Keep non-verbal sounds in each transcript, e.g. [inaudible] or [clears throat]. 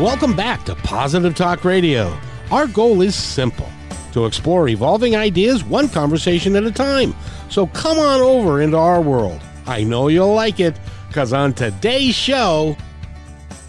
Welcome back to Positive Talk Radio. Our goal is simple to explore evolving ideas one conversation at a time. So come on over into our world. I know you'll like it because on today's show,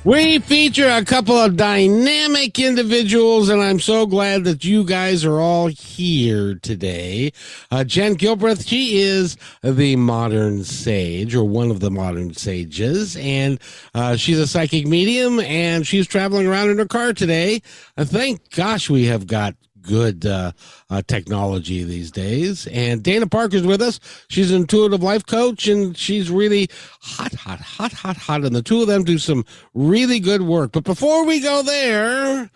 we feature a couple of dynamic individuals, and I'm so glad that you guys are all here today. Uh, Jen Gilbreth, she is the modern sage, or one of the modern sages, and uh, she's a psychic medium, and she's traveling around in her car today. Uh, thank gosh we have got good uh, uh, technology these days. And Dana Parker's with us. She's an intuitive life coach, and she's really hot, hot, hot, hot, hot. And the two of them do some really good work. But before we go there,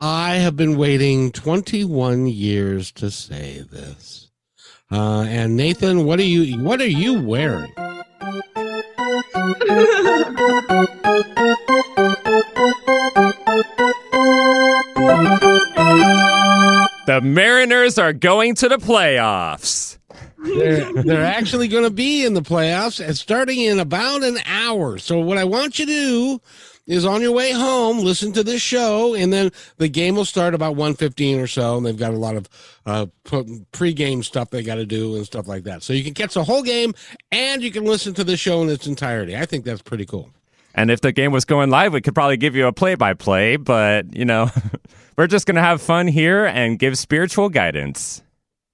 I have been waiting 21 years to say this. Uh, and Nathan, what are you what are you wearing? [laughs] The Mariners are going to the playoffs. They're, they're actually going to be in the playoffs and starting in about an hour. So, what I want you to do is on your way home, listen to this show, and then the game will start about 1.15 or so, and they've got a lot of uh, pre-game stuff they got to do and stuff like that. So you can catch the whole game, and you can listen to the show in its entirety. I think that's pretty cool. And if the game was going live, we could probably give you a play-by-play, but, you know... [laughs] We're just going to have fun here and give spiritual guidance.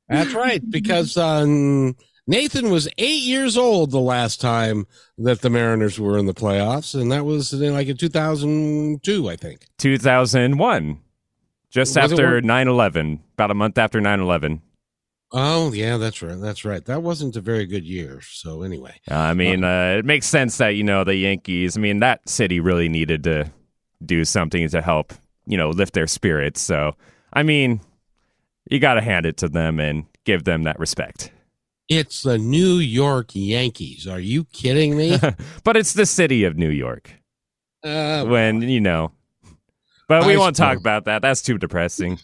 That's right, because um, Nathan was eight years old the last time that the Mariners were in the playoffs, and that was in like in 2002, I think. 2001, just was after 9 11, about a month after 9 11. Oh yeah, that's right. That's right. That wasn't a very good year. So anyway, uh, I mean, uh, uh, it makes sense that you know the Yankees. I mean, that city really needed to do something to help you know, lift their spirits. So, I mean, you got to hand it to them and give them that respect. It's the New York Yankees. Are you kidding me? [laughs] but it's the city of New York. Uh, when, you know, but we I won't talk about that. That's too depressing.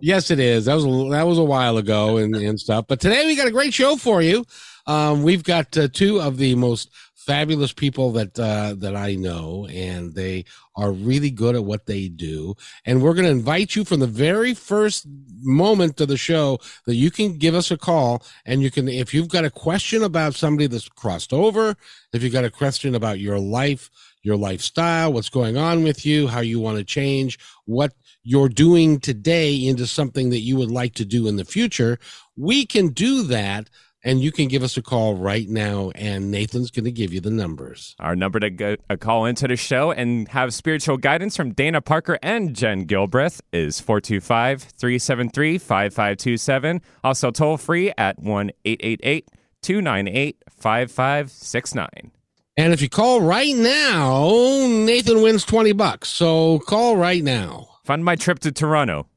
Yes, it is. That was a, that was a while ago and, [laughs] and stuff. But today we got a great show for you. Um, we've got uh, two of the most fabulous people that uh, that I know, and they are really good at what they do. And we're going to invite you from the very first moment of the show that you can give us a call, and you can, if you've got a question about somebody that's crossed over, if you've got a question about your life, your lifestyle, what's going on with you, how you want to change, what you're doing today into something that you would like to do in the future, we can do that and you can give us a call right now, and Nathan's going to give you the numbers. Our number to get a uh, call into the show and have spiritual guidance from Dana Parker and Jen Gilbreth is 425 373 5527. Also, toll free at 1 888 298 5569. And if you call right now, Nathan wins 20 bucks. So call right now. Fund my trip to Toronto.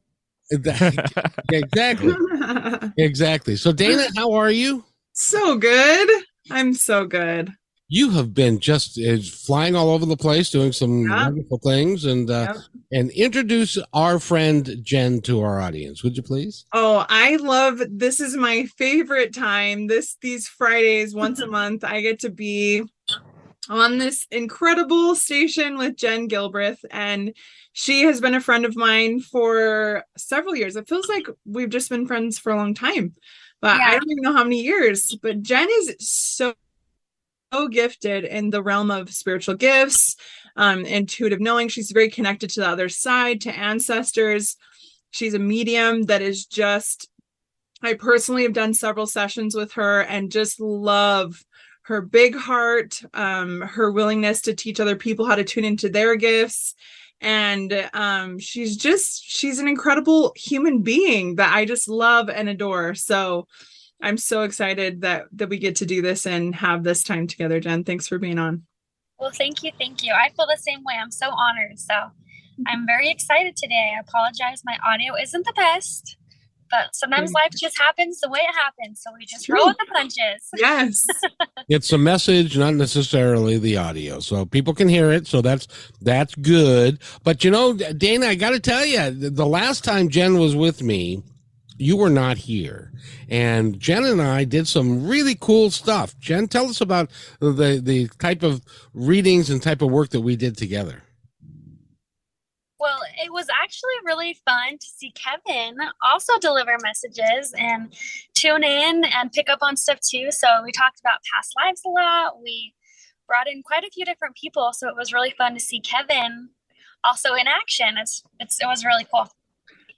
exactly. [laughs] exactly. So, Dana, how are you? So good. I'm so good. You have been just uh, flying all over the place, doing some yep. wonderful things, and uh, yep. and introduce our friend Jen to our audience, would you please? Oh, I love this. Is my favorite time. This these Fridays once a [laughs] month, I get to be on this incredible station with Jen Gilbreth, and she has been a friend of mine for several years. It feels like we've just been friends for a long time, but yeah. I don't even know how many years. But Jen is so, so gifted in the realm of spiritual gifts, um, intuitive knowing. She's very connected to the other side, to ancestors. She's a medium that is just, I personally have done several sessions with her and just love her big heart, um, her willingness to teach other people how to tune into their gifts. And um she's just she's an incredible human being that i just love and adore. So i'm so excited that that we get to do this and have this time together jen. Thanks for being on. Well thank you thank you. I feel the same way. I'm so honored. So i'm very excited today. I apologize. My audio isn't the best but sometimes life just happens the way it happens. So we just roll with the punches. [laughs] Yes. it's a message, not necessarily the audio. So people can hear it. So that's that's good. But you know, Dana, I got to tell you, the last time Jen was with me, you were not here. And Jen and I did some really cool stuff. Jen, tell us about the the type of readings and type of work that we did together. It was actually really fun to see Kevin also deliver messages and tune in and pick up on stuff too. So we talked about past lives a lot. We brought in quite a few different people, so it was really fun to see Kevin also in action. It's it's it was really cool.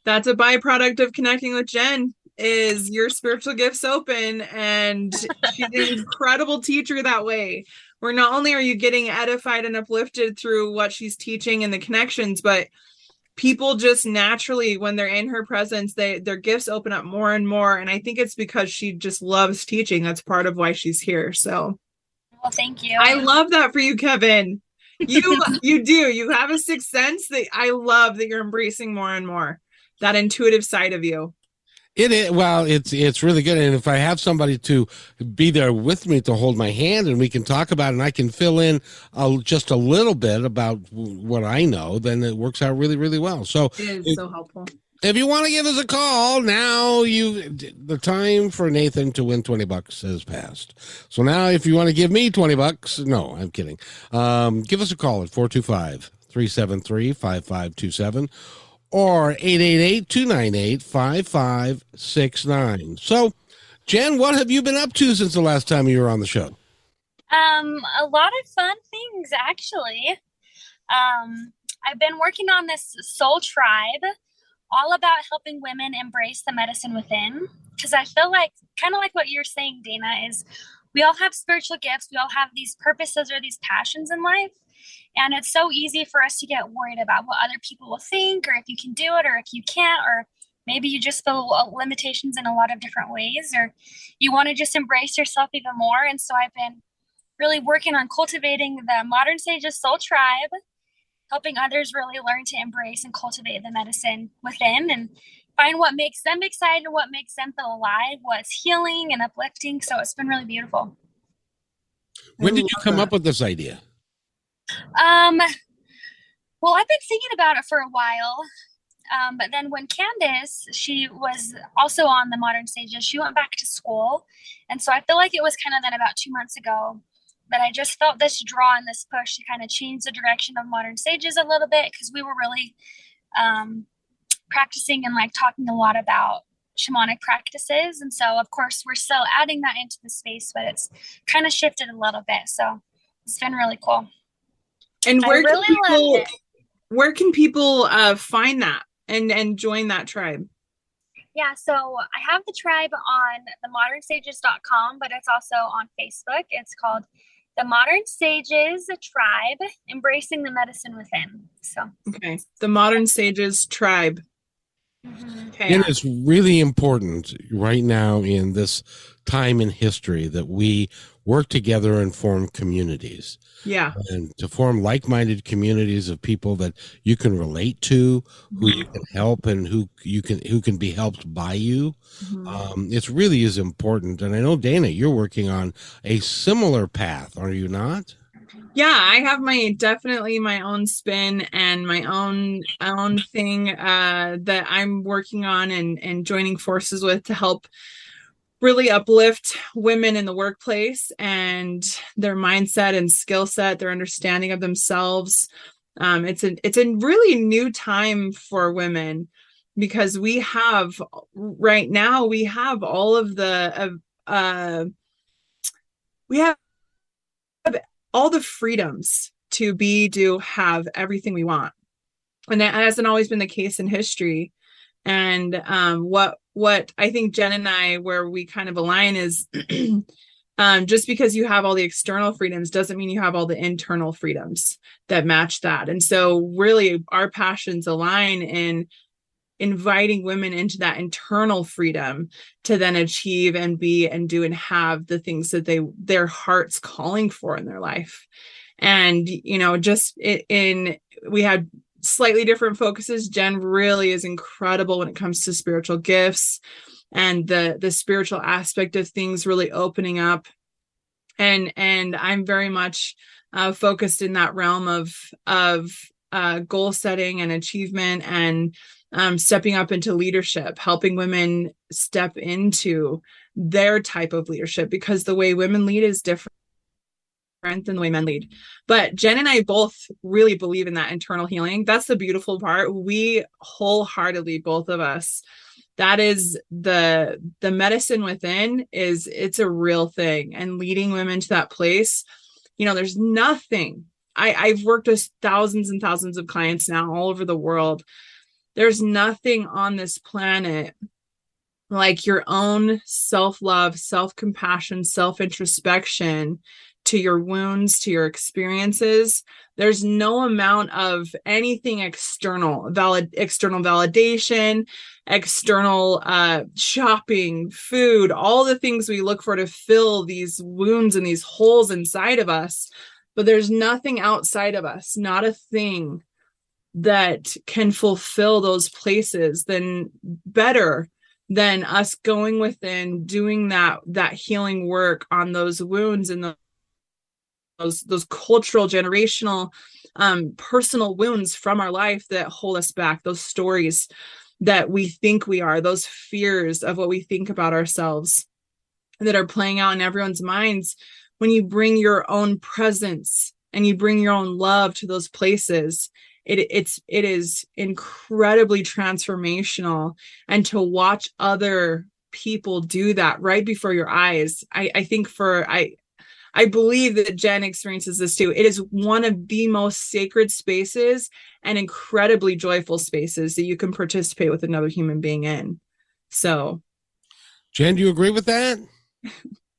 That's a byproduct of connecting with Jen is your spiritual gifts open and she's an [laughs] incredible teacher that way where not only are you getting edified and uplifted through what she's teaching and the connections but people just naturally when they're in her presence they their gifts open up more and more. And i think it's because she just loves teaching. That's part of why she's here. So well thank you. I love that for you kevin. You [laughs] you do. You have a sixth sense that i love that you're embracing more and more that intuitive side of you it is well, it's it's really good, and if I have somebody to be there with me to hold my hand, and we can talk about, it and I can fill in just a little bit about what I know, then it works out really, really well. So it is if, so helpful. If you want to give us a call now, you the time for Nathan to win twenty bucks has passed. So now, if you want to give me twenty bucks, no, I'm kidding. Um, give us a call at 425 373 5527 or 888-298-5569. So, Jen, what have you been up to since the last time you were on the show? Um, a lot of fun things actually. Um, I've been working on this soul tribe all about helping women embrace the medicine within because I feel like kind of like what you're saying Dana is we all have spiritual gifts, we all have these purposes or these passions in life and it's so easy for us to get worried about what other people will think, or if you can do it, or if you can't, or maybe you just feel limitations in a lot of different ways, or you want to just embrace yourself even more. And so I've been really working on cultivating the Modern Sages Soul Tribe, helping others really learn to embrace and cultivate the medicine within and find what makes them excited, what makes them feel alive, what's healing and uplifting. So it's been really beautiful. When did you come that. up with this idea? Um, well, I've been thinking about it for a while. Um, but then when Candace, she was also on the Modern Sages, she went back to school. And so I feel like it was kind of then about two months ago that I just felt this draw and this push to kind of change the direction of Modern Sages a little bit because we were really um, practicing and like talking a lot about shamanic practices. And so, of course, we're still adding that into the space, but it's kind of shifted a little bit. So it's been really cool. And where really can people where can people uh, find that and and join that tribe? Yeah, so I have the tribe on the modernsages.com, but it's also on Facebook. It's called the Modern Sages Tribe, Embracing the Medicine Within. So Okay. The Modern Sages Tribe. Mm-hmm. Okay. It is really important right now in this time in history that we work together and form communities. Yeah. And to form like minded communities of people that you can relate to, who you can help and who you can who can be helped by you. Mm-hmm. Um, it really is important. And I know Dana, you're working on a similar path, are you not? yeah i have my definitely my own spin and my own own thing uh that i'm working on and and joining forces with to help really uplift women in the workplace and their mindset and skill set, their understanding of themselves. Um, it's a it's a really new time for women because we have right now we have all of the uh, we have all the freedoms to be do have everything we want and that hasn't always been the case in history and um, what what I think Jen and I where we kind of align is [clears throat] um, just because you have all the external freedoms doesn't mean you have all the internal freedoms that match that. And so really our passions align in inviting women into that internal freedom to then achieve and be and do and have the things that they their hearts calling for in their life and you know just in we had slightly different focuses. Jen really is incredible when it comes to spiritual gifts and the the spiritual aspect of things really opening up. And and I'm very much uh, focused in that realm of of uh, goal setting and achievement and um, stepping up into leadership, helping women step into their type of leadership because the way women lead is different strength in the way men lead. But Jen and I both really believe in that internal healing. That's the beautiful part. We wholeheartedly, both of us, that is the the medicine within is it's a real thing and leading women to that place you know there's nothing i i've worked with thousands and thousands of clients now all over the world there's nothing on this planet like your own self-love self-compassion self-introspection to your wounds, to your experiences. There's no amount of anything external, valid external validation, external uh, shopping, food, all the things we look for to fill these wounds and these holes inside of us. But there's nothing outside of us, not a thing that can fulfill those places then better than us going within doing that that healing work on those wounds and those those cultural generational um personal wounds from our life that hold us back those stories that we think we are those fears of what we think about ourselves that are playing out in everyone's minds. When you bring your own presence and you bring your own love to those places it it's it is incredibly transformational. And to watch other people do that right before your eyes i i think for i I believe that Jen experiences this too. It is one of the most sacred spaces and incredibly joyful spaces that you can participate with another human being in. So, Jen, do you agree with that? [laughs]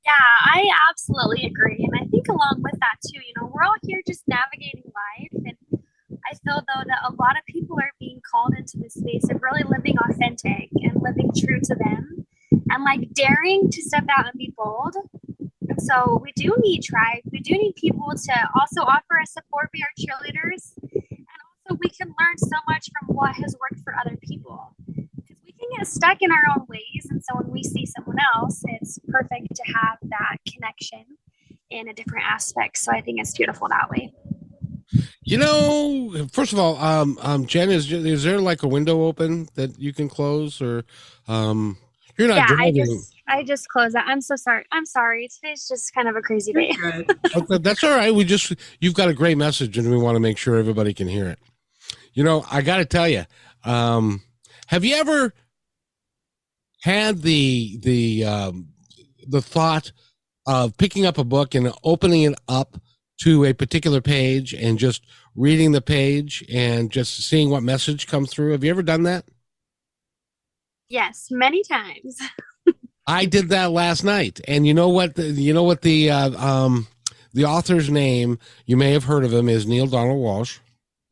Yeah, I absolutely agree. And I think along with that too, you know, we're all here just navigating life. And I feel though that a lot of people are being called into the space of really living authentic and living true to them and like daring to step out and be bold and so we do need tribe. We do need people to also offer us support, be our cheerleaders. And also we can learn so much from what has worked for other people. Because we can get stuck in our own ways. And so when we see someone else, it's perfect to have that connection in a different aspect. So I think it's beautiful that way. You know, first of all, um, um, Jen, is is there like a window open that you can close, or um, you're not yeah, driving? I just I just closed that. I'm so sorry. I'm sorry. Today's just kind of a crazy day. okay, [laughs] that's all right. We just you've got a great message, and we want to make sure everybody can hear it. You know, I got to tell you, um, have you ever had the the um, the thought of picking up a book and opening it up to a particular page and just reading the page and just seeing what message comes through? Have you ever done that? Yes, many times. [laughs] I did that last night, and you know what? The, you know what the uh, um, the author's name? You may have heard of him is Neale Donald Walsch,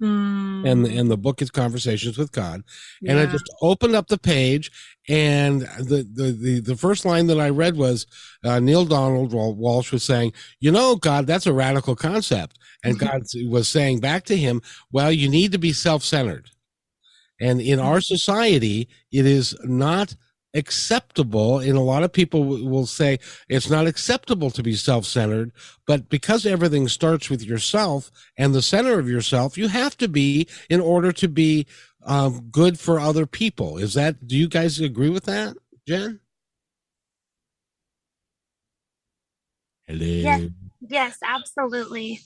Mm. and and the book is Conversations with God. And I just opened up the page, and the the the, the first line that I read was uh, Neale Donald Walsch was saying, "You know, God, that's a radical concept," and God was saying back to him, "Well, you need to be self centered." And in our society, it is not acceptable. And a lot of people w- will say it's not acceptable to be self centered. But because everything starts with yourself and the center of yourself, you have to be in order to be um, good for other people. Is that, do you guys agree with that, Jen? Hello. Yes. Yes, absolutely.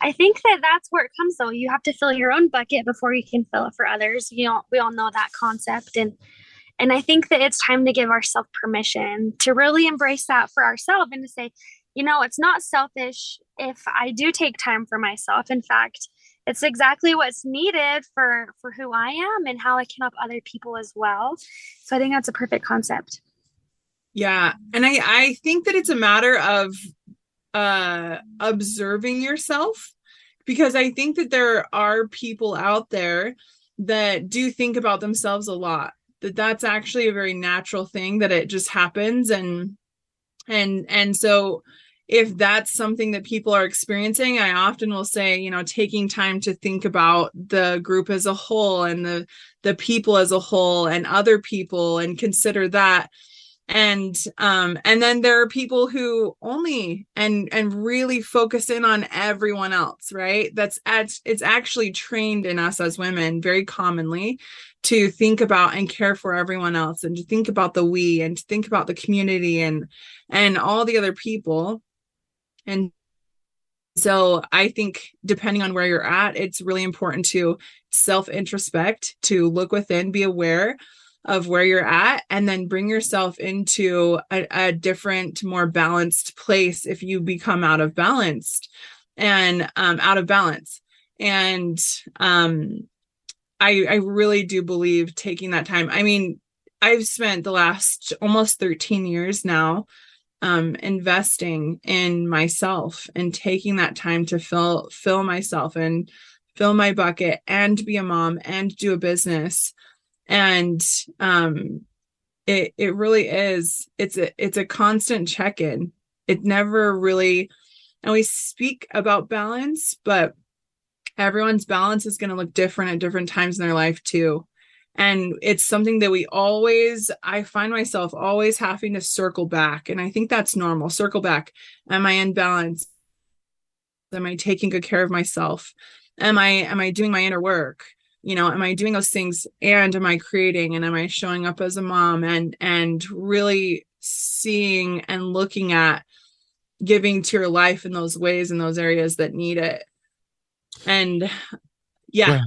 I think that that's where it comes though. You have to fill your own bucket before you can fill it for others. You know, we all know that concept and and I think that it's time to give ourselves permission to really embrace that for ourselves and to say, you know, it's not selfish if I do take time for myself. In fact, it's exactly what's needed for for who I am and how I can help other people as well. So I think that's a perfect concept. Yeah. And I, I think that it's a matter of uh observing yourself because I think that there are people out there that do think about themselves a lot. That that's actually a very natural thing that it just happens and and and so if that's something that people are experiencing i often will say you know taking time to think about the group as a whole and the the people as a whole and other people and consider that and um and then there are people who only and and really focus in on everyone else right? That's at it's actually trained in us as women very commonly to think about and care for everyone else and to think about the we and to think about the community and and all the other people. And so I think depending on where you're at, it's really important to self introspect, to look within, be aware of where you're at, and then bring yourself into a, a different, more balanced place if you become out of balanced and um, out of balance. And um, I, I really do believe taking that time. I mean, I've spent the last almost 13 years now um, investing in myself and taking that time to fill fill myself and fill my bucket and be a mom and do a business and um it it really is it's a it's a constant check-in. It never really and we speak about balance but everyone's balance is going to look different at different times in their life too. And it's something that we always i find myself always having to circle back and i think that's normal circle back. Am i in balance? Am i taking good care of myself? Am i am i doing my inner work you know am i doing those things and am i creating and am i showing up as a mom and and really seeing and looking at giving to your life in those ways in those areas that need it and yeah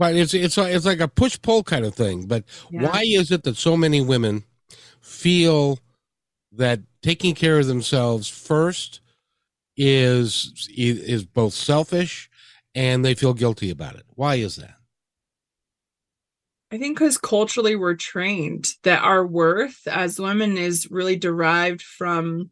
but it's it's it's like a push pull kind of thing. But yeah. why is it that so many women feel that taking care of themselves first is is both selfish and they feel guilty about it? Why is that? I think because culturally we're trained that our worth as women is really derived from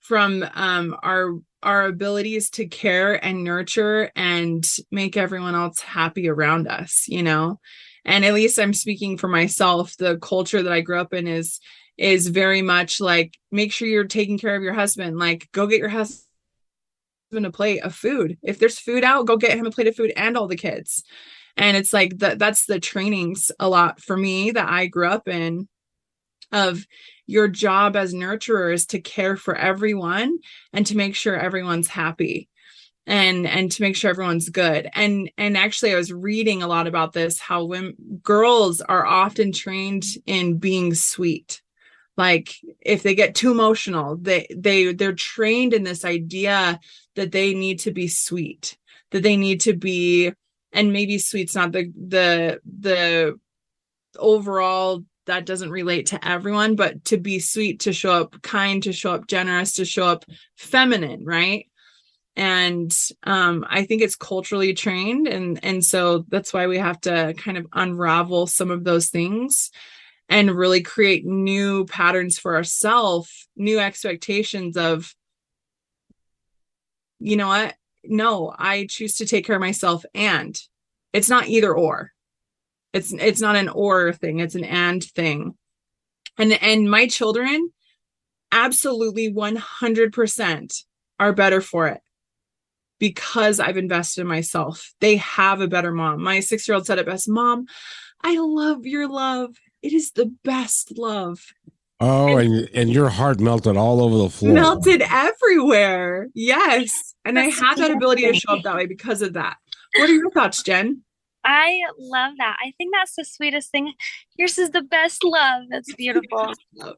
from um, our our abilities to care and nurture and make everyone else happy around us, you know? And at least I'm speaking for myself, the culture that I grew up in is is very much like make sure you're taking care of your husband, like go get your husband a plate of food. If there's food out, go get him a plate of food and all the kids. And it's like that that's the trainings a lot for me that I grew up in of your job as nurturer is to care for everyone and to make sure everyone's happy and and to make sure everyone's good. And and actually i was reading a lot about this how women girls are often trained in being sweet. Like if they get too emotional they they they're trained in this idea that they need to be sweet that they need to be and maybe sweet's not the the the overall that doesn't relate to everyone, but to be sweet, to show up kind, to show up generous, to show up feminine, right? And um, I think it's culturally trained, and and so that's why we have to kind of unravel some of those things and really create new patterns for ourselves, new expectations of, you know what? No, I choose to take care of myself, and it's not either or it's it's not an or thing, it's an and thing. And and my children absolutely 100% are better for it because I've invested in myself. They have a better mom. My 6-year-old said it best, "Mom, I love your love. It is the best love." Oh, and, and, and your heart melted all over the floor. Melted everywhere. Yes. And That's I have that ability to show up that way because of that. What are your thoughts, Jen? I love that. I think that's the sweetest thing. Yours is the best love. That's beautiful. [laughs]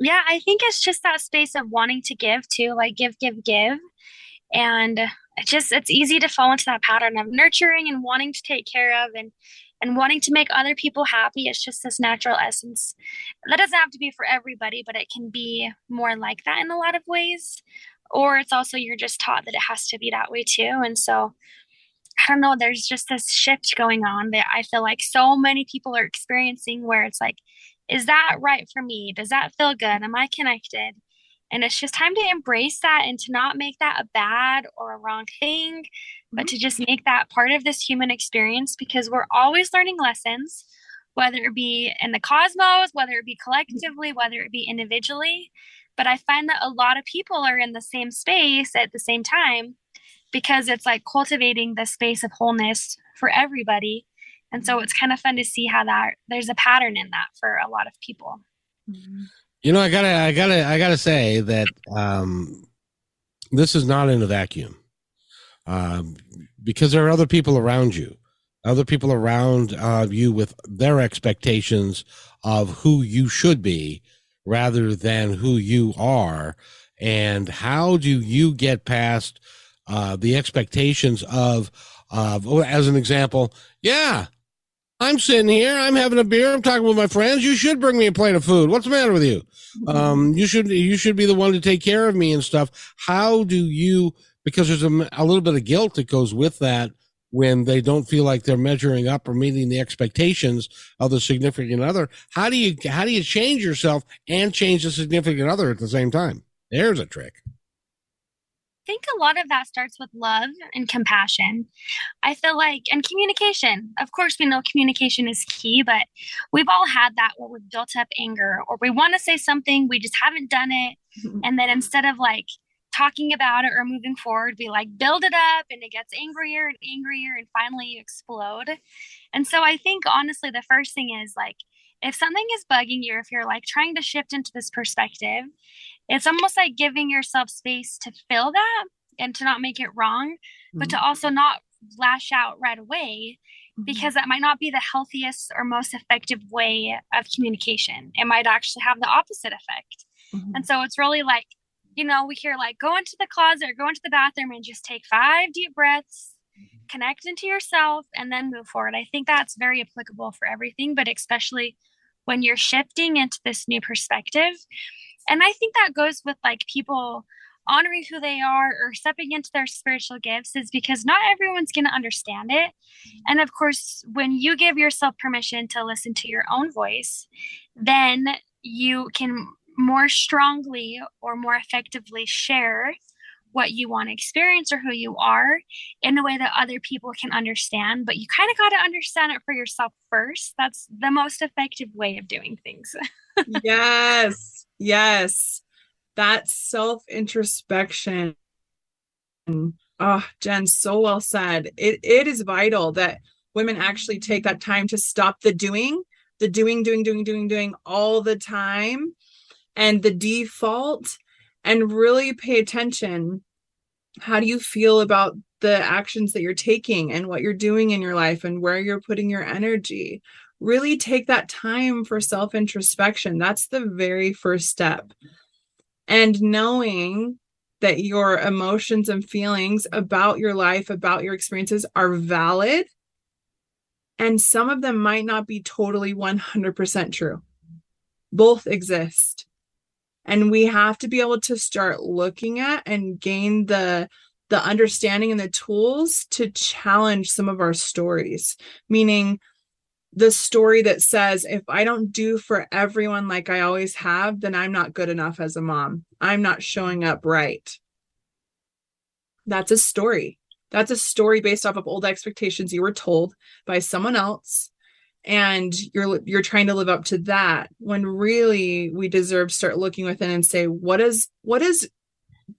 yeah, I think it's just that space of wanting to give too, like give, give, give. And it just it's easy to fall into that pattern of nurturing and wanting to take care of and and wanting to make other people happy. It's just this natural essence. That doesn't have to be for everybody, but it can be more like that in a lot of ways. Or it's also you're just taught that it has to be that way too. And so I don't know, there's just this shift going on that I feel like so many people are experiencing where it's like, is that right for me? Does that feel good? Am I connected? And it's just time to embrace that and to not make that a bad or a wrong thing, but mm-hmm. to just make that part of this human experience because we're always learning lessons, whether it be in the cosmos, whether it be mm-hmm. collectively, whether it be individually. But I find that a lot of people are in the same space at the same time because it's like cultivating the space of wholeness for everybody. And so mm-hmm. it's kind of fun to see how that there's a pattern in that for a lot of people. You know, I gotta, I gotta, I gotta say that um, this is not in a vacuum, um, because there are other people around you, other people around uh, you with their expectations of who you should be, rather than who you are, and how do you get past uh, the expectations of, of, as an example, yeah, I'm sitting here, I'm having a beer, I'm talking with my friends. You should bring me a plate of food. What's the matter with you? Um, you should, you should be the one to take care of me and stuff. How do you, because there's a, a little bit of guilt that goes with that when they don't feel like they're measuring up or meeting the expectations of the significant other. How do you how do you change yourself and change the significant other at the same time? There's a trick. I think a lot of that starts with love and compassion. I feel like, and communication. Of course, we know communication is key, but we've all had that where we've built up anger or we want to say something, we just haven't done it. Mm-hmm. And then instead of like talking about it or moving forward, we like build it up and it gets angrier and angrier and finally you explode. And so I think honestly, the first thing is like, if something is bugging you, if you're like trying to shift into this perspective, it's almost like giving yourself space to feel that and to not make it wrong, mm-hmm. but to mm-hmm. also not lash out right away mm-hmm. because that might not be the healthiest or most effective way of communication. It might actually have the opposite effect. Mm-hmm. And so it's really like you know, we hear like go into the closet or go into the bathroom and just take five deep breaths, mm-hmm. connect into yourself, and then move forward. I think that's very applicable for everything, but especially when you're shifting into this new perspective. And I think that goes with like people honoring who they are or stepping into their spiritual gifts is because not everyone's going to understand it. Mm-hmm. And of course, when you give yourself permission to listen to your own voice, then you can more strongly or more effectively share what you want to experience or who you are in a way that other people can understand. But you kind of got to understand it for yourself first. That's the most effective way of doing things. [laughs] yes. Yes. That self introspection. Oh, ah, Jen, so well said. It, it is vital that women actually take that time to stop the doing, the doing, doing, doing, doing, doing all the time and the default and really pay attention how do you feel about the actions that you're taking and what you're doing in your life and where you're putting your energy? Really take that time for self introspection that's the very first step. And knowing that your emotions and feelings about your life about your experiences are valid and some of them might not be totally 100% true. Both exist and we have to be able to start looking at and gain the the understanding and the tools to challenge some of our stories. Meaning the story that says if i don't do for everyone like i always have then i'm not good enough as a mom. I'm not showing up right. That's a story. That's a story based off of old expectations you were told by someone else and you're you're trying to live up to that when really we deserve to start looking within and say what is what is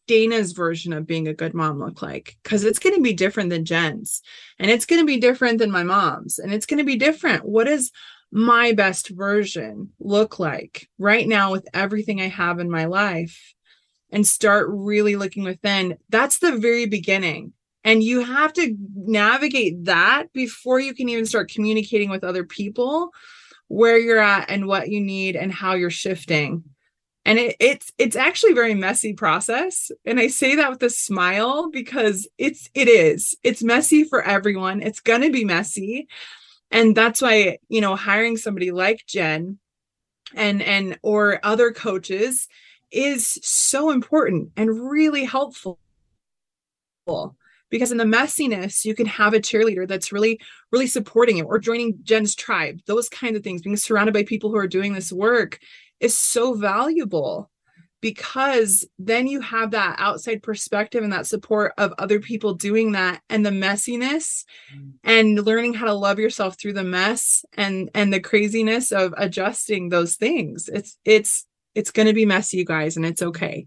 Dana's version of being a good mom look like? Because it's going to be different than Jen's and it's going to be different than my mom's and it's going to be different. What is my best version look like right now with everything I have in my life? And start really looking within. That's the very beginning and you have to navigate that before you can even start communicating with other people where you're at and what you need and how you're shifting. And it, it's it's actually a very messy process. And i say that with a smile because it's it is. It's messy for everyone. It's going to be messy. And that's why you know hiring somebody like jen and and or other coaches is so important and really helpful because in the messiness you can have a cheerleader that's really really supporting it or joining jen's tribe. Those kinds of things being surrounded by people who are doing this work is so valuable because then you have that outside perspective and that support of other people doing that and the messiness mm. and learning how to love yourself through the mess and and the craziness of adjusting those things. It's it's it's going to be messy you guys and it's okay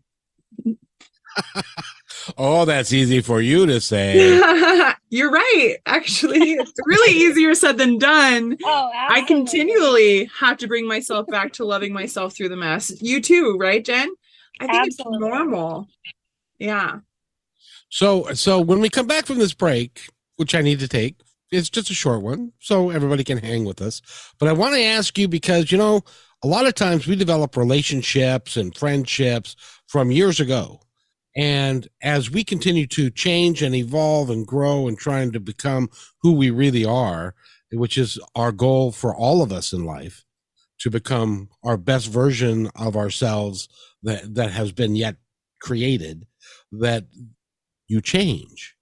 [laughs] Oh, that's easy for you to say. [laughs] You're right. Actually, it's really [laughs] easier said than done. Oh, I continually have to bring myself back to loving myself through the mess. You too, right, Jen? I think absolutely. it's normal. Yeah. So, so when we come back from this break, which I need to take, it's just a short one, so everybody can hang with us. But I want to ask you because you know a lot of times we develop relationships and friendships from years ago. And as we continue to change and evolve and grow and trying to become who we really are, which is our goal for all of us in life, to become our best version of ourselves that, that has been yet created, that you change.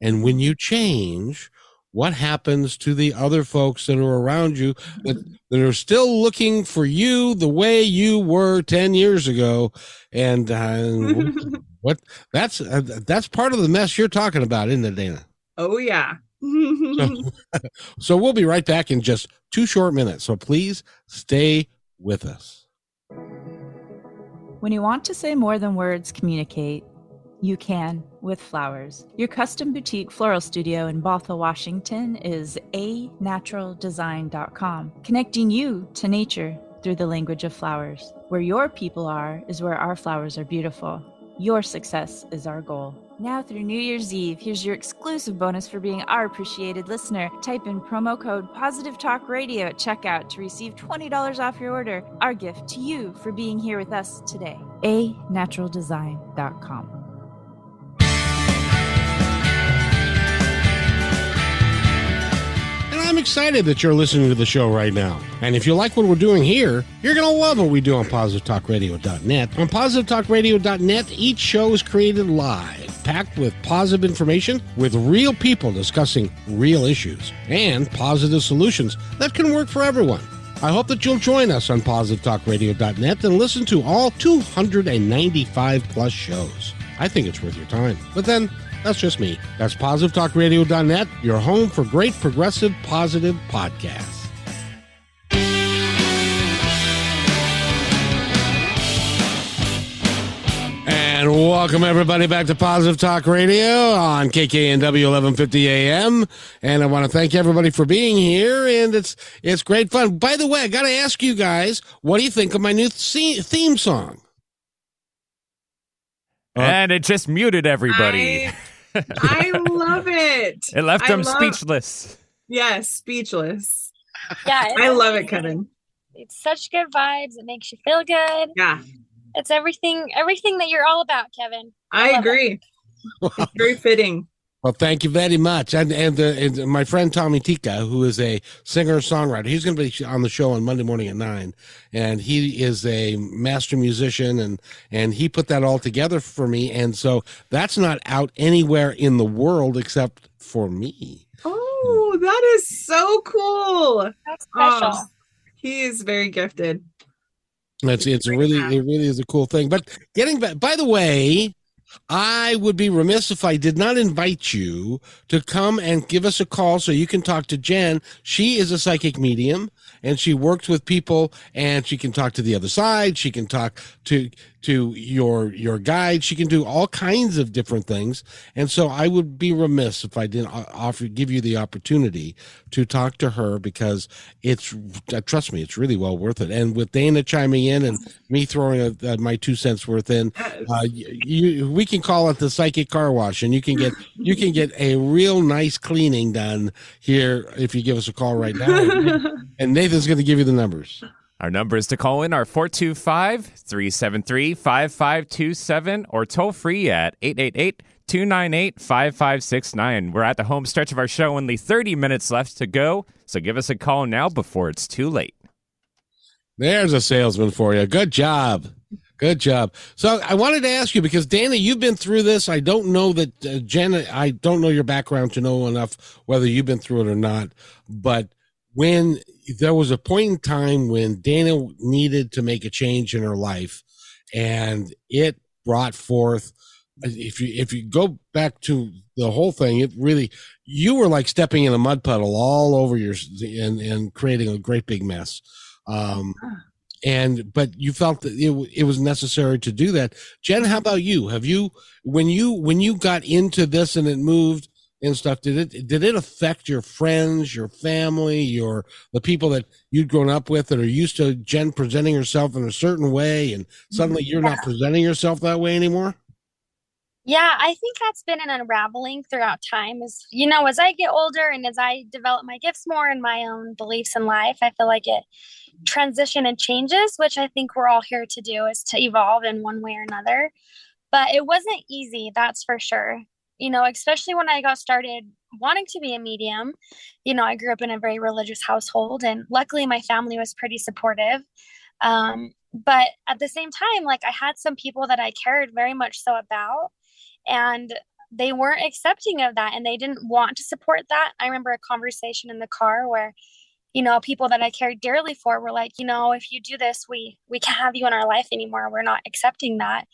And when you change, what happens to the other folks that are around you that, that are still looking for you the way you were 10 years ago? And uh, [laughs] what that's uh, that's part of the mess you're talking about isn't it dana? Oh yeah. So, [laughs] so we'll be right back in just two short minutes. So please stay with us. When you want to say more than words communicate you can with flowers. Your custom boutique floral studio in Bothell, Washington is a naturaldesign.com, connecting you to nature through the language of flowers. Where your people are is where our flowers are beautiful. Your success is our goal. Now through New Year's Eve, here's your exclusive bonus for being our appreciated listener. Type in promo code Positive Talk Radio at checkout to receive $20 off your order. Our gift to you for being here with us today. A I'm excited that you're listening to the show right now. And if you like what we're doing here, you're going to love what we do on PositiveTalkRadio.net. On PositiveTalkRadio.net, each show is created live, packed with positive information, with real people discussing real issues, and positive solutions that can work for everyone. I hope that you'll join us on PositiveTalkRadio.net and listen to all 295 plus shows. I think it's worth your time. But then, that's just me. That's positivetalkradio.net, your home for great progressive positive podcasts. And welcome everybody back to Positive Talk Radio on KKNW 1150 AM. And I want to thank everybody for being here. And it's it's great fun. By the way, I got to ask you guys, what do you think of my new theme song? And it just muted everybody. I- I [laughs] love it. It left I them love- speechless. Yes, speechless. Yeah, I love it, Kevin. It's such good vibes. It makes you feel good. Yeah, It's everything, everything that you're all about, Kevin. I love it. agree. It's very fitting. Well, thank you very much. And and, uh, and my friend Tommy Tika, who is a singer songwriter, he's going to be on the show on Monday morning at nine, and he is a master musician, and and he put that all together for me, and so that's not out anywhere in the world except for me. Oh, that is so cool. That's special. Oh, he is very gifted. It's it's really it really is a cool thing. But getting back, by the way, I would be remiss if I did not invite you to come and give us a call so you can talk to Jen. She is a psychic medium and she works with people and she can talk to the other side. She can talk to to your your guide. She can do all kinds of different things. And so I would be remiss if I didn't offer give you the opportunity to talk to her because it's uh, trust me, it's really well worth it. And with Dana chiming in and me throwing a, uh, my two cents worth in, uh, you we can call it the psychic car wash, and you can get you can get a real nice cleaning done here if you give us a call right now. [laughs] and Nathan's going to give you the numbers. Our numbers to call in are 425 373 5527 or toll free at 888 298 5569. We're at the home stretch of our show, only 30 minutes left to go, so give us a call now before it's too late. There's a salesman for you. Good job. Good job. So I wanted to ask you because Dana, you've been through this. I don't know that uh. I don't know your background to know enough whether you've been through it or not. But when there was a point in time when Dana needed to make a change in her life, and it brought forth. If you if you go back to the whole thing, it really you were like stepping in a mud puddle all over your and and creating a great big mess. Um, and but you felt that it, it was necessary to do that jen how about you have you when you when you got into this and it moved and stuff did it did it affect your friends your family your the people that you'd grown up with that are used to jen presenting herself in a certain way and suddenly you're not presenting yourself that way anymore Yeah, I think that's been an unraveling throughout time. As you know, as I get older and as I develop my gifts more and my own beliefs in life, I feel like it transition and changes, which I think we're all here to do is to evolve in one way or another. But it wasn't easy, that's for sure. You know, especially when I got started wanting to be a medium. You know, I grew up in a very religious household, and luckily my family was pretty supportive. Um, but at the same time, like I had some people that I cared very much so about, and they weren't accepting of that and they didn't want to support that. I remember a conversation in the car where you know people that i cared dearly for were like you know if you do this we we can't have you in our life anymore. We're not accepting that.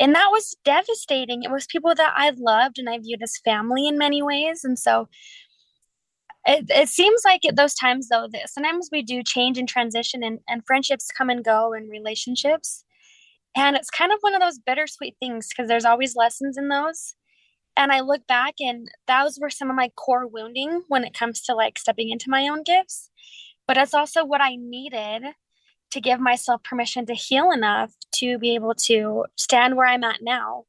And that was devastating. It was people that i loved and i viewed as family in many ways. And so it, it seems like at those times though that sometimes we do change and transition and, and friendships come and go and relationships. And it's kind of one of those bittersweet things because there's always lessons in those and I look back and those were some of my core wounding when it comes to like stepping into my own gifts. But it's also what I needed to give myself permission to heal enough to be able to stand where I'm at now.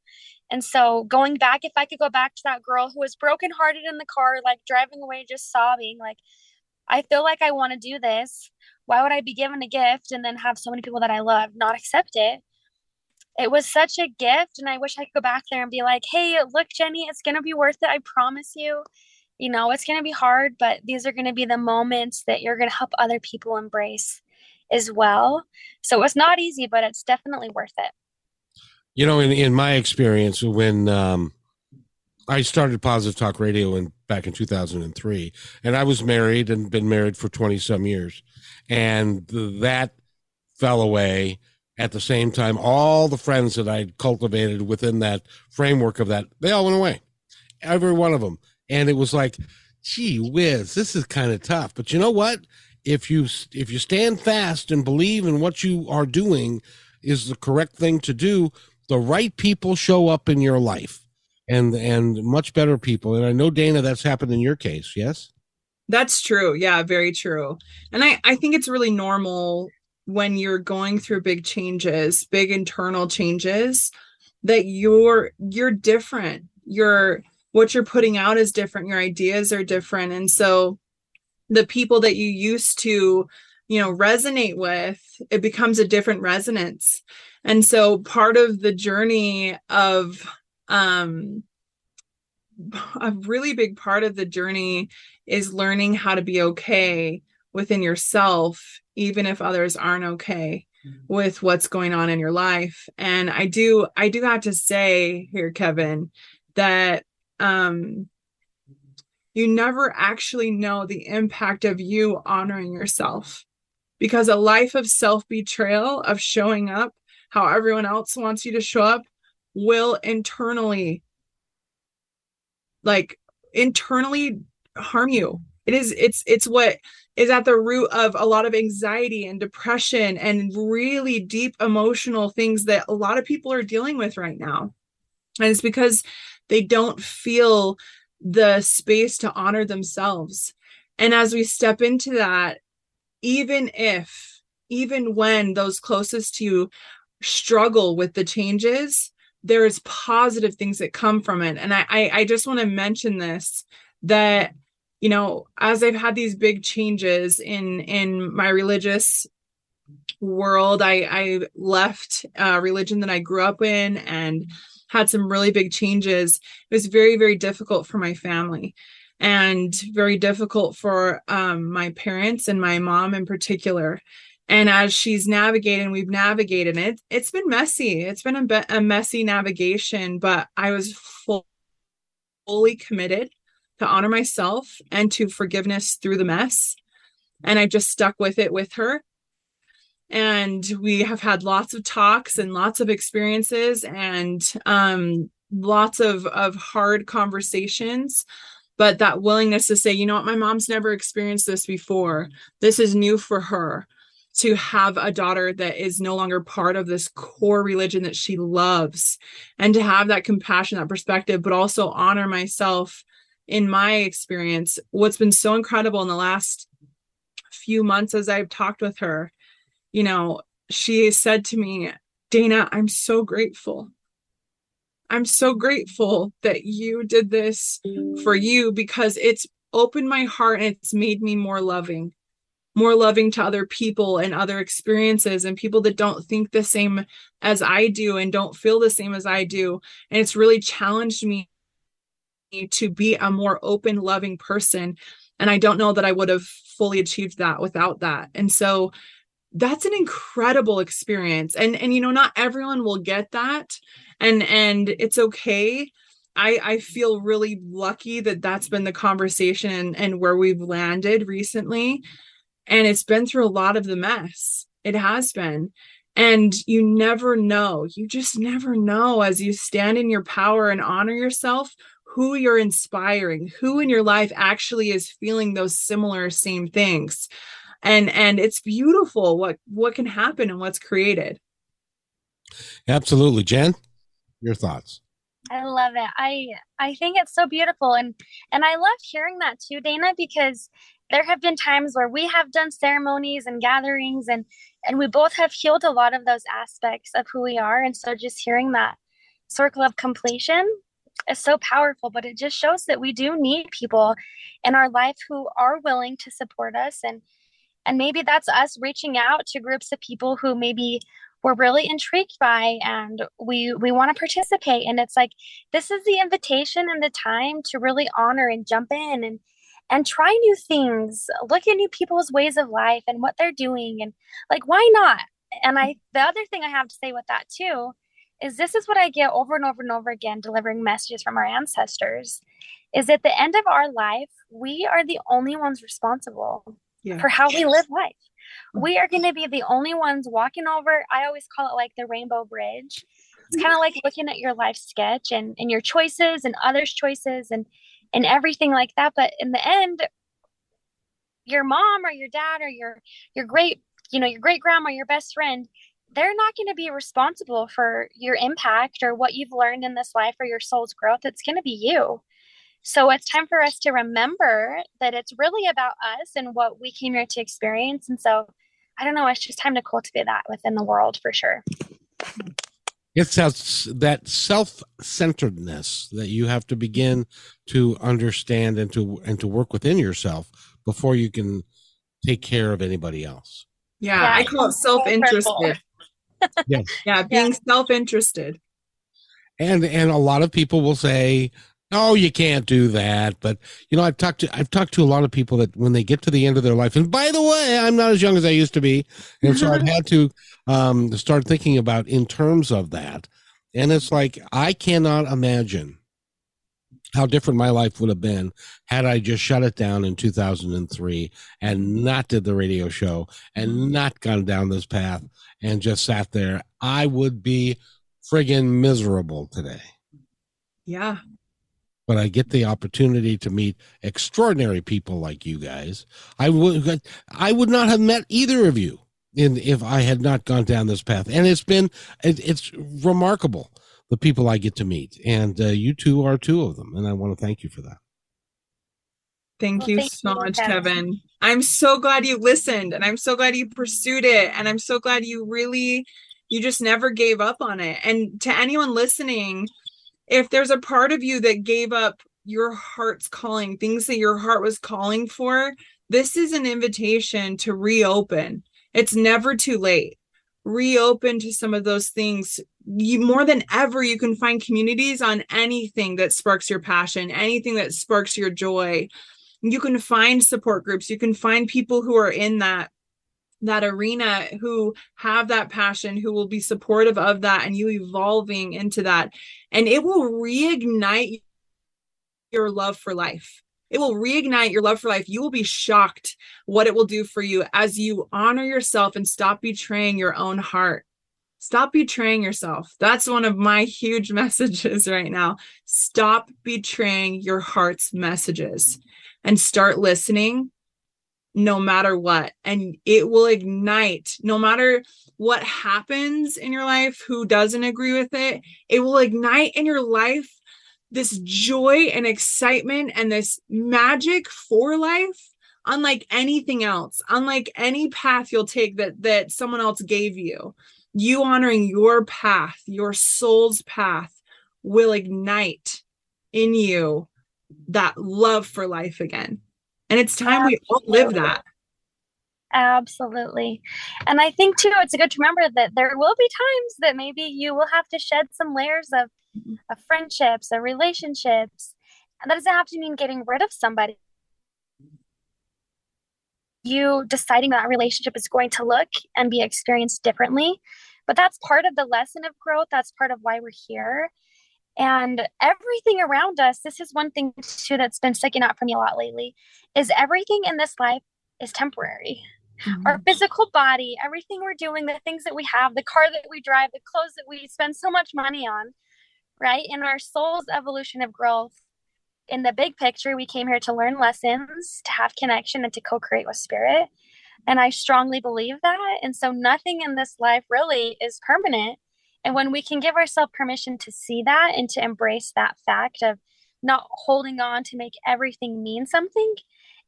And so going back, if I could go back to that girl who was brokenhearted in the car, like driving away, just sobbing, like, I feel like I want to do this. Why would I be given a gift and then have so many people that I love not accept it? It was such a gift and i wish i could go back there and be like hey look jenny it's going to be worth it i promise you. You know it's going to be hard but these are going to be the moments that you're going to help other people embrace as well. So it's not easy but it's definitely worth it. You know in, in my experience when um, i started positive talk radio in back in 2003 and i was married and been married for 20 some years and that fell away at the same time, all the friends that I cultivated within that framework of that, they all went away. Every one of them. And it was like, gee whiz, this is kind of tough. But you know what? If you if you stand fast and believe in what you are doing is the correct thing to do, the right people show up in your life and and much better people. And I know Dana that's happened in your case, yes? That's true. Yeah, very true. And I I think it's really normal when you're going through big changes, big internal changes, that you're you're different. You're what you're putting out is different. Your ideas are different. And so the people that you used to, you know, resonate with, it becomes a different resonance. And so part of the journey of um a really big part of the journey is learning how to be okay within yourself even if others aren't okay mm-hmm. with what's going on in your life. And i do i do have to say here kevin that um you never actually know the impact of you honoring yourself. Because a life of self betrayal of showing up how everyone else wants you to show up will internally like internally harm you it is it's it's what is at the root of a lot of anxiety and depression and really deep emotional things that a lot of people are dealing with right now. And it's because they don't feel the space to honor themselves. And as we step into that, even if, even when those closest to you struggle with the changes, there's positive things that come from it. And I, I, I just want to mention this that you know as i've had these big changes in in my religious world i i left a religion that i grew up in and had some really big changes. It was very very difficult for my family and very difficult for um, my parents and my mom in particular. And as she's navigating we've navigated it. It's been messy. It's been a, be- a messy navigation but i was full, fully committed to honor myself and to forgiveness through the mess. And I just stuck with it with her. And we have had lots of talks and lots of experiences and um, lots of, of hard conversations. But that willingness to say, you know what, my mom's never experienced this before. This is new for her to have a daughter that is no longer part of this core religion that she loves and to have that compassion that perspective but also honor myself in my experience, what's been so incredible in the last few months as I've talked with her, you know, she said to me, Dana, I'm so grateful. I'm so grateful that you did this for you because it's opened my heart and it's made me more loving. more loving to other people and other experiences and people that don't think the same as I do and don't feel the same as I do. And it's really challenged me to be a more open, loving person. And I don't know that I would have fully achieved that without that. And so that's an incredible experience. And and you know, not everyone will get that. And and it's okay. I I feel really lucky that that's been the conversation and, and where we've landed recently and it's been through a lot of the mess it has been and you never know you just never know as you stand in your power and honor yourself who you're inspiring who in your life actually is feeling those similar same things. And and it's beautiful what what can happen and what's created. Absolutely. Jen your thoughts. I love it. I I think it's so beautiful. And and I love hearing that too, Dana, because there have been times where we have done ceremonies and gatherings and and we both have healed a lot of those aspects of who we are. And so just hearing that circle of completion is so powerful but it just shows that we do need people in our life who are willing to support us and and maybe that's us reaching out to groups of people who maybe we're really intrigued by and we we want to participate. And it's like this is the invitation and the time to really honor and jump in and and try new things. Look at new people's ways of life and what they're doing and like why not? And i the other thing i have to say with that too is this is what i get over and over and over again delivering messages from our ancestors is at the end of our life we are the only ones responsible yeah. for how we live life. We are going to be the only ones walking over i always call it like the rainbow bridge. It's kind of like looking at your life sketch and, and your choices and others choices and and everything like that but in the end your mom or your dad or your your great you know your great grandma or your best friend they're not going to be responsible for your impact or what you've learned in this life or your soul's growth it's going to be you. So it's time for us to remember that it's really about us and what we came here to experience and so i don't know it's just time to cultivate that within the world for sure. It's that, that self-centeredness that you have to begin to understand and to and to work within yourself before you can take care of anybody else. Yeah, yeah i call it self-interested [laughs] yeah. Yeah being yeah. self-interested. And and a lot of people will say oh you can't do that. But you know i've talked to i've talked to a lot of people that when they get to the end of their life and by the way i'm not as young as i used to be. And so i've [laughs] had to um, start thinking about in terms of that. And it's like i cannot imagine how different my life would have been had I just shut it down in 2003 and not did the radio show and not gone down this path and just sat there. I would be friggin' miserable today. Yeah but I get the opportunity to meet extraordinary people like you guys. I would I would not have met either of you in if I had not gone down this path. And it's been it, it's remarkable the people I get to meet, and uh, you two are two of them, and I want to thank you for that. Thank well, you thank so you, much, Kevin. Kevin. I'm so glad you listened, and I'm so glad you pursued it, and I'm so glad you really you just never gave up on it. And to anyone listening if there's a part of you that gave up your heart's calling, things that your heart was calling for, this is an invitation to reopen. It's never too late. Reopen to some of those things. You more than ever, you can find communities on anything that sparks your passion, anything that sparks your joy. You can find support groups. You can find people who are in that that arena who have that passion who will be supportive of that and you evolving into that. And it will reignite your love for life. It will reignite your love for life. You will be shocked what it will do for you as you honor yourself and stop betraying your own heart. Stop betraying yourself. That's one of my huge [laughs] messages right now. Stop betraying your heart's messages and start listening no matter what. And it will ignite no matter what happens in your life, who doesn't agree with it, it will ignite in your life this joy and excitement and this magic for life unlike anything else unlike any path you'll take that that someone else gave you you honoring your path your soul's path will ignite in you that love for life again and it's time we all live that. Absolutely. And I think too, it's good to remember that there will be times that maybe you will have to shed some layers of, of friendships or relationships. And that doesn't have to mean getting rid of somebody. You deciding that relationship is going to look and be experienced differently. But that's part of the lesson of growth. That's part of why we're here. And everything around us, this is one thing too that's been sticking out for me a lot lately, is everything in this life is temporary. Mm-hmm. Our physical body, everything we're doing, the things that we have, the car that we drive, the clothes that we spend so much money on, right? In our soul's evolution of growth, in the big picture, we came here to learn lessons, to have connection, and to co create with spirit. And I strongly believe that. And so nothing in this life really is permanent. And when we can give ourselves permission to see that and to embrace that fact of not holding on to make everything mean something,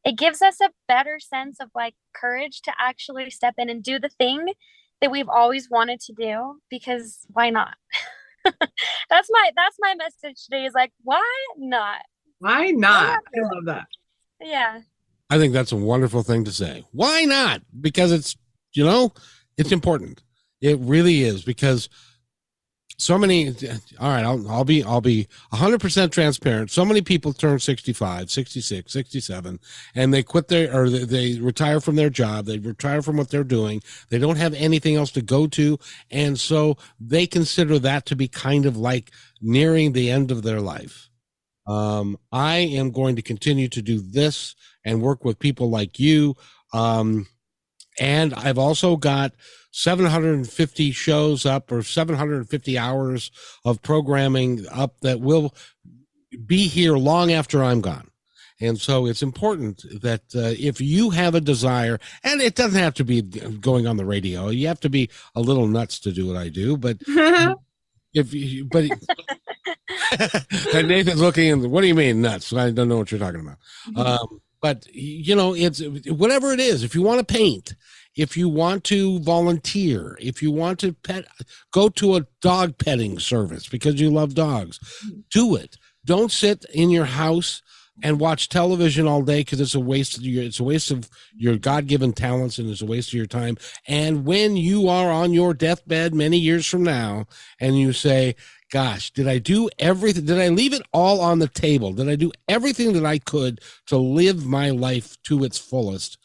it gives us a better sense of like courage to actually step in and do the thing that we've always wanted to do because why not? [laughs] That's my that's my message today is like why not? Why not? I love that. Yeah. I think that's a wonderful thing to say. Why not? Because it's you know it's important. It really is because so many all right I'll, I'll be i'll be 100% transparent. So many people turn 65 66 67 and they quit their or they, they, retire from their job. They retire from what they're doing. They don't have anything else to go to. And so they consider that to be kind of like nearing the end of their life. Um, i am going to continue to do this and work with people like you. Um, and i've also got 750 shows up or 750 hours of programming up that will be here long after I'm gone. And so it's important that uh, if you have a desire, and it doesn't have to be going on the radio, you have to be a little nuts to do what I do, but [laughs] if you, but [laughs] and Nathan's looking and what do you mean nuts? I don't know what you're talking about. Mm-hmm. Um, but you know, it's whatever it is. If you want to paint, if you want to volunteer, if you want to pet, go to a dog petting service because you love dogs. Mm-hmm. Do it. Don't sit in your house and watch television all day because it's a waste of your it's a waste of your god-given talents and it's a waste of your time and when you are on your deathbed many years from now and you say gosh did i do everything did i leave it all on the table did i do everything that i could to live my life to its fullest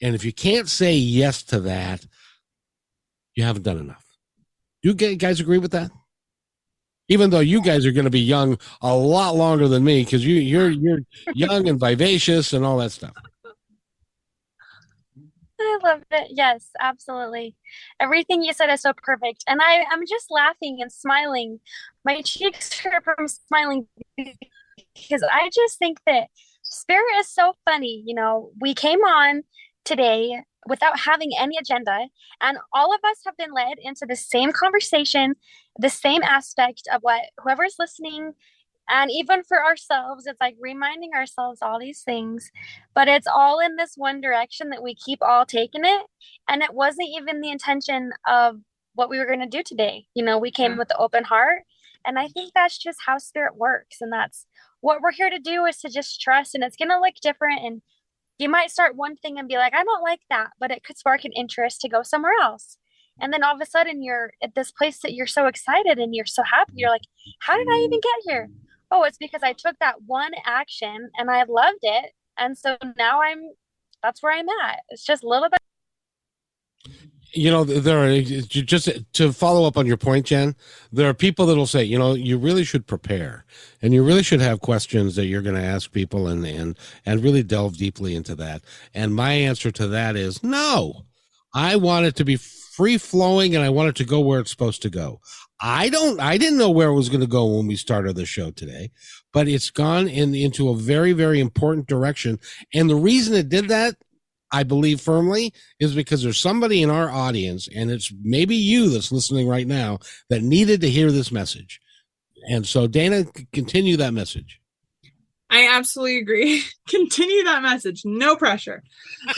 and if you can't say yes to that, you haven't done enough. Do You guys agree with that? Even though you guys are going to be young a lot longer than me, because you you're you're young and vivacious and all that stuff. I love it. Yes, absolutely. Everything you said is so perfect. And I, I'm just laughing and smiling. My cheeks hurt from smiling because I just think that spirit is so funny. You know, we came on today without having any agenda. And all of us have been led into the same conversation, the same aspect of what whoever's listening, and even for ourselves, it's like reminding ourselves all these things. But it's all in this one direction that we keep all taking it. And it wasn't even the intention of what we were going to do today. You know, we came yeah. with the open heart. And I think that's just how spirit works. And that's what we're here to do is to just trust. And it's going to look different. And you might start one thing and be like, I don't like that, but it could spark an interest to go somewhere else. And then all of a sudden you're at this place that you're so excited and you're so happy. You're like, how did I even get here? Oh, it's because I took that one action and I loved it. And so now I'm, that's where I'm at. It's just a little bit you know there are eh, just to follow up on your point jen there are people that'll say you know you really should prepare and you really should have questions that you're going to ask people and and and really delve deeply into that and my answer to that is no i want it to be free flowing and i want it to go where it's supposed to go i don't i didn't know where it was going to go when we started the show today but it's gone in into a very very important direction and the reason it did that I believe firmly is because there's somebody in our audience, and it's maybe you that's listening right now that needed to hear this message. And so, Dana, continue that message. I absolutely agree. [laughs] Continue that message. No pressure.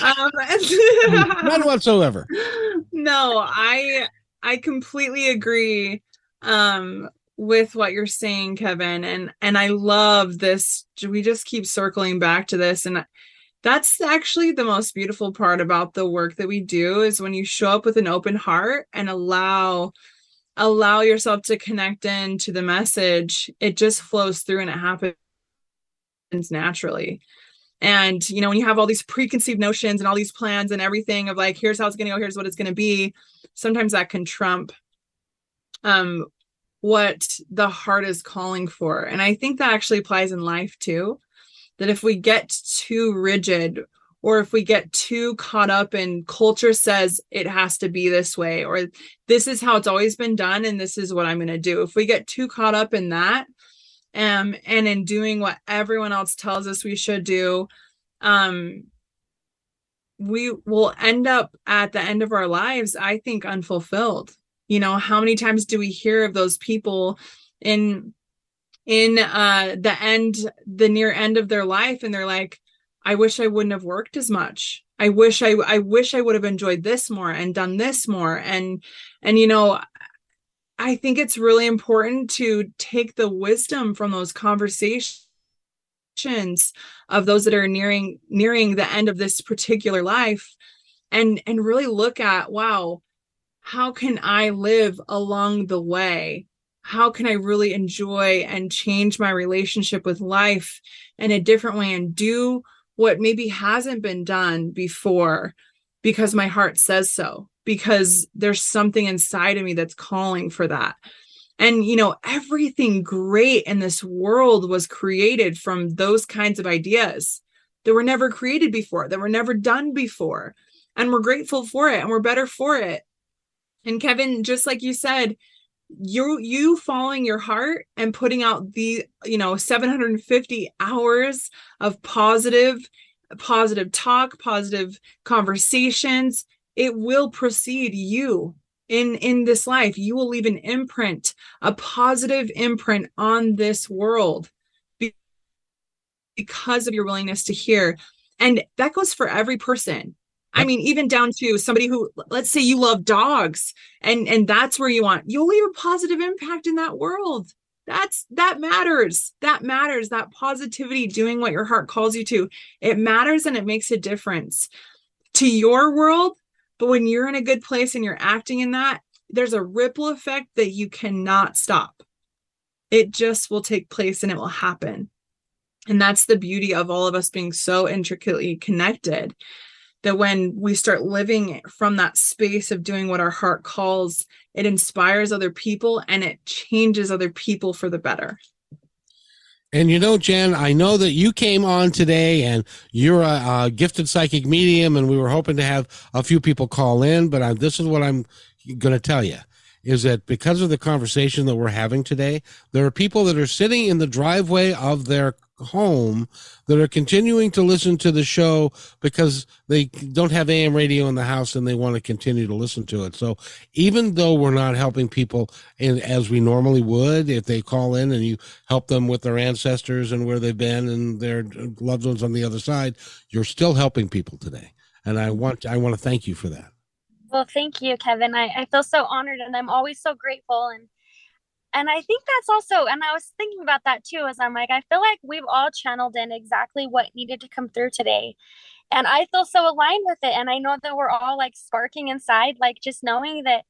Um, [laughs] None whatsoever. [laughs] No, I I completely agree um, with what you're saying, Kevin, and and I love this. We just keep circling back to this, and that's actually the most beautiful part about the work that we do is when you show up with an open heart and allow allow yourself to connect in to the message it just flows through and it happens naturally and you know when you have all these preconceived notions and all these plans and everything of like here's how it's going to go here's what it's going to be sometimes that can trump um what the heart is calling for. And i think that actually applies in life too that if we get too rigid or if we get too caught up in culture says it has to be this way or this is how it's always been done and this is what i'm going to do. If we get too caught up in that um and in doing what everyone else tells us we should do um we will end up at the end of our lives i think unfulfilled you know how many times do we hear of those people in in uh the end the near end of their life? And they're like i wish i wouldn't have worked as much. I wish i i wish i would have enjoyed this more and done this more. And and you know i think it's really important to take the wisdom from those conversations of those that are nearing nearing the end of this particular life and and really look at wow how can i live along the way how can I really enjoy and change my relationship with life in a different way and do what maybe hasn't been done before because my heart says so, because there's something inside of me that's calling for that. And, you know, everything great in this world was created from those kinds of ideas that were never created before, that were never done before. And we're grateful for it and we're better for it. And Kevin, just like you said, you you following your heart and putting out the you know 750 hours of positive positive talk positive conversations it will precede you in in this life. You will leave an imprint a positive imprint on this world because of your willingness to hear. And that goes for every person I mean, even down to somebody who, let's say you love dogs and, and that's where you want, you'll leave a positive impact in that world. That's, that matters. That matters. That positivity, doing what your heart calls you to, it matters and it makes a difference to your world. But when you're in a good place and you're acting in that, there's a ripple effect that you cannot stop. It just will take place and it will happen. And that's the beauty of all of us being so intricately connected that when we start living from that space of doing what our heart calls, it inspires other people and it changes other people for the better. And you know, Jen, I know that you came on today and you're a, a gifted psychic medium, and we were hoping to have a few people call in, but I, this is what I'm going to tell you is that because of the conversation that we're having today, there are people that are sitting in the driveway of their home that are continuing to listen to the show because they don't have AM radio in the house and they want to continue to listen to it. So even though we're not helping people in, as we normally would, if they call in and you help them with their ancestors and where they've been and their loved ones on the other side, you're still helping people today. And I want, I want to thank you for that. Well, thank you, Kevin. I, I feel so honored and I'm always so grateful. And and I think that's also, and I was thinking about that too, as I'm like, I feel like we've all channeled in exactly what needed to come through today. And I feel so aligned with it. And I know that we're all like sparking inside, like just knowing that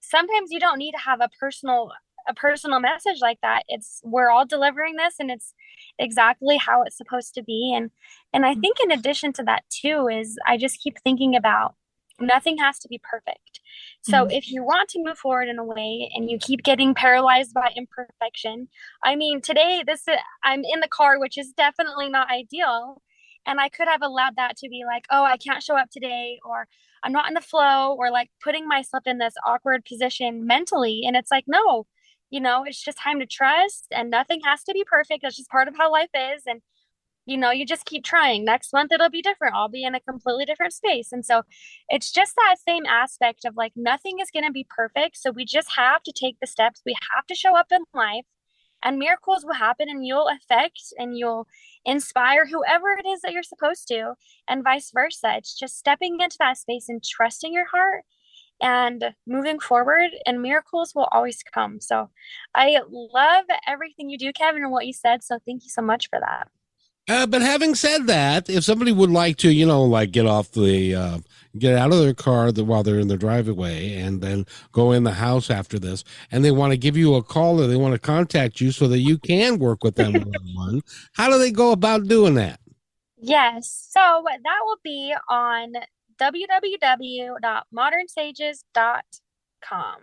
sometimes you don't need to have a personal a personal message like that it's we're all delivering this and it's exactly how it's supposed to be and and i mm-hmm. think in addition to that too is i just keep thinking about nothing has to be perfect. So mm-hmm. if you want to move forward in a way and you keep getting paralyzed by imperfection, I mean, today this is, I'm in the car, which is definitely not ideal. And I could have allowed that to be like, oh, I can't show up today, or I'm not in the flow, or like putting myself in this awkward position mentally. And it's like, no, you know, it's just time to trust and nothing has to be perfect. That's just part of how life is. And you know, you just keep trying. Next month it'll be different. I'll be in a completely different space. And so it's just that same aspect of like nothing is going to be perfect. So we just have to take the steps. We have to show up in life and miracles will happen and you'll affect and you'll inspire whoever it is that you're supposed to and vice versa. It's just stepping into that space and trusting your heart and moving forward and miracles will always come. So I love everything you do, Kevin, and what you said. So thank you so much for that. Uh, but having said that, if somebody would like to, you know, like get off the, uh, get out of their car while they're in the driveway and then go in the house after this, and they want to give you a call or they want to contact you so that you can work with them one on one, how do they go about doing that? Yes. So that will be on www.modernsages.com.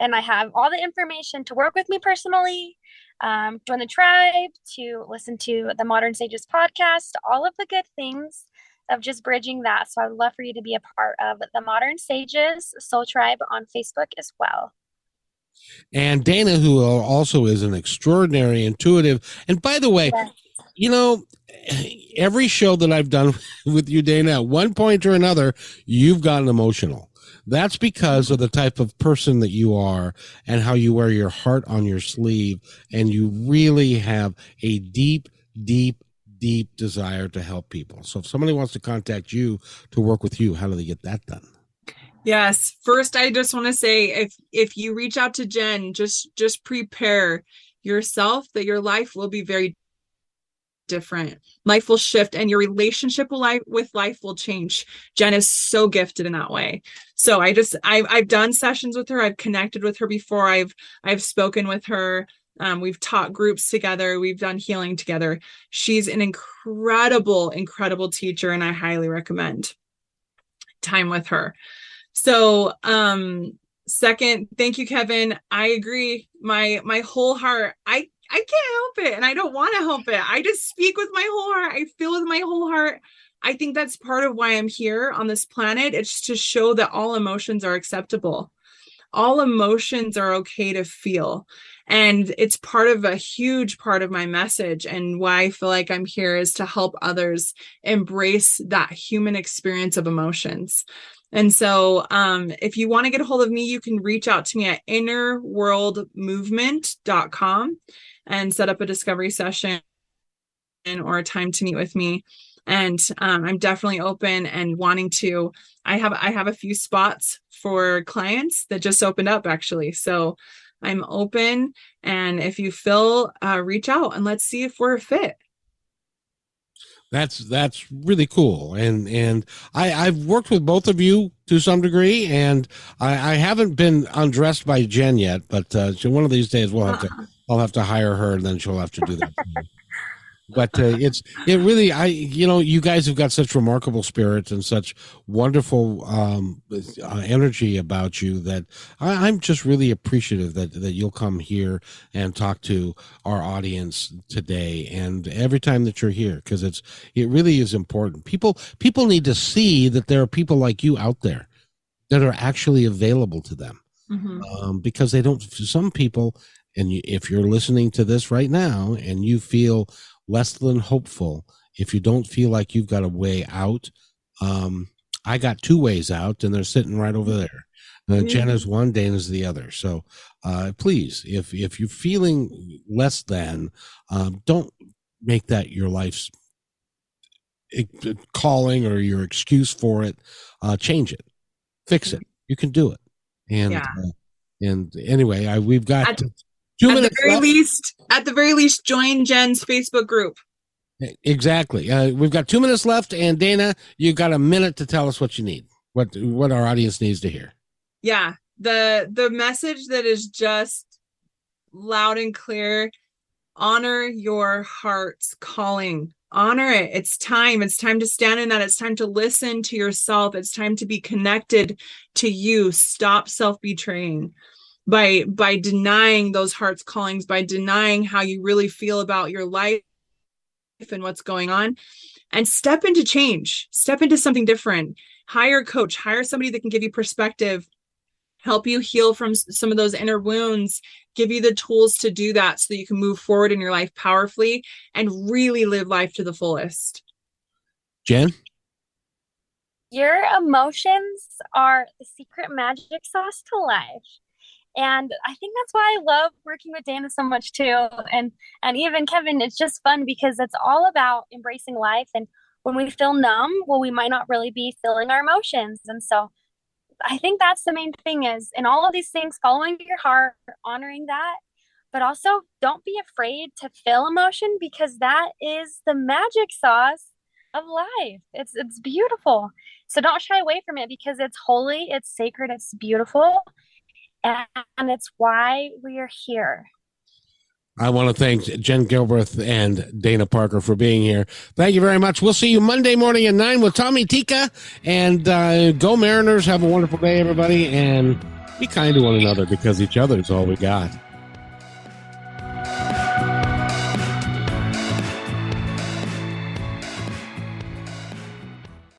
And I have all the information to work with me personally, um, join the tribe, to listen to the Modern Sages podcast, all of the good things of just bridging that. So I would love for you to be a part of the Modern Sages Soul Tribe on Facebook as well. And Dana, who also is an extraordinary intuitive. And by the way, yes. you know, every show that I've done [laughs] with you, Dana, at one point or another, you've gotten emotional. That's because of the type of person that you are and how you wear your heart on your sleeve. And you really have a deep, deep, deep desire to help people. So if somebody wants to contact you to work with you, how do they get that done? Yes. First, I just want to say if if you reach out to Jen, just just prepare yourself that your life will be very different. Life will shift and your relationship will with life will change. Jen is so gifted in that way. So I just I've I've done sessions with her. I've connected with her before. I've I've spoken with her. Um, we've taught groups together. We've done healing together. She's an incredible, incredible teacher, and I highly recommend time with her. So, um, second, thank you, Kevin. I agree. My my whole heart. I I can't help it and I don't want to help it. I just speak with my whole heart. I feel with my whole heart. I think that's part of why I'm here on this planet. It's to show that all emotions are acceptable. All emotions are okay to feel. And it's part of a huge part of my message. And why I feel like I'm here is to help others embrace that human experience of emotions. And so, um, if you want to get a hold of me, you can reach out to me at innerworldmovement.com and set up a discovery session or a time to meet with me and um, i'm definitely open and wanting to i have i have a few spots for clients that just opened up actually so i'm open and if you fill uh, reach out and let's see if we're a fit that's that's really cool and and i i've worked with both of you to some degree and i i haven't been undressed by jen yet but uh, one of these days we'll have to uh-uh. I'll have to hire her, and then she'll have to do that. [laughs] but uh, it's it really I you know you guys have got such remarkable spirit and such wonderful um, uh, energy about you that I, am just really appreciative that that you'll come here and talk to our audience today and every time that you're here because it's it really is important. People people need to see that there are people like you out there that are actually available to them. Mm-hmm. Um, because they don't some people and you, if you're listening to this right now and you feel less than hopeful, if you don't feel like you've got a way out, um, I got two ways out, and they're sitting right over there. Uh, Jenna's one, Dana's the other. So uh, please, if if you're feeling less than, um, don't make that your life's calling or your excuse for it. Uh, change it, fix it. You can do it. And yeah. uh, and anyway, I, we've got at, Two at the very left. least, at the very least, join Jen's Facebook group. Exactly. Uh, we've got two minutes left, and Dana, you've got a minute to tell us what you need, what what our audience needs to hear. Yeah, the the message that is just loud and clear. Honor your heart's calling. Honor it. It's time. It's time to stand in that. It's time to listen to yourself. It's time to be connected to you. Stop self betraying by by denying those heart's callings by denying how you really feel about your life and what's going on and step into change. Step into something different. Hire a coach. Hire somebody that can give you perspective. Help you heal from some of those inner wounds. Give you the tools to do that so that you can move forward in your life powerfully and really live life to the fullest. Jen? Your emotions are the secret magic sauce to life and i think that's why i love working with dana so much too and and even kevin it's just fun because it's all about embracing life and when we feel numb well we might not really be feeling our emotions and so i think that's the main thing is in all of these things following your heart honoring that but also don't be afraid to feel emotion because that is the magic sauce of life. It's it's beautiful. So don't shy away from it because it's holy, it's sacred, it's beautiful, and it's why we are here. I want to thank Jen Gilbreth and Dana Parker for being here. Thank you very much. We'll see you Monday morning at 9 with Tommy Tika. And uh, go Mariners. Have a wonderful day, everybody. And be kind to one another because each other is all we got.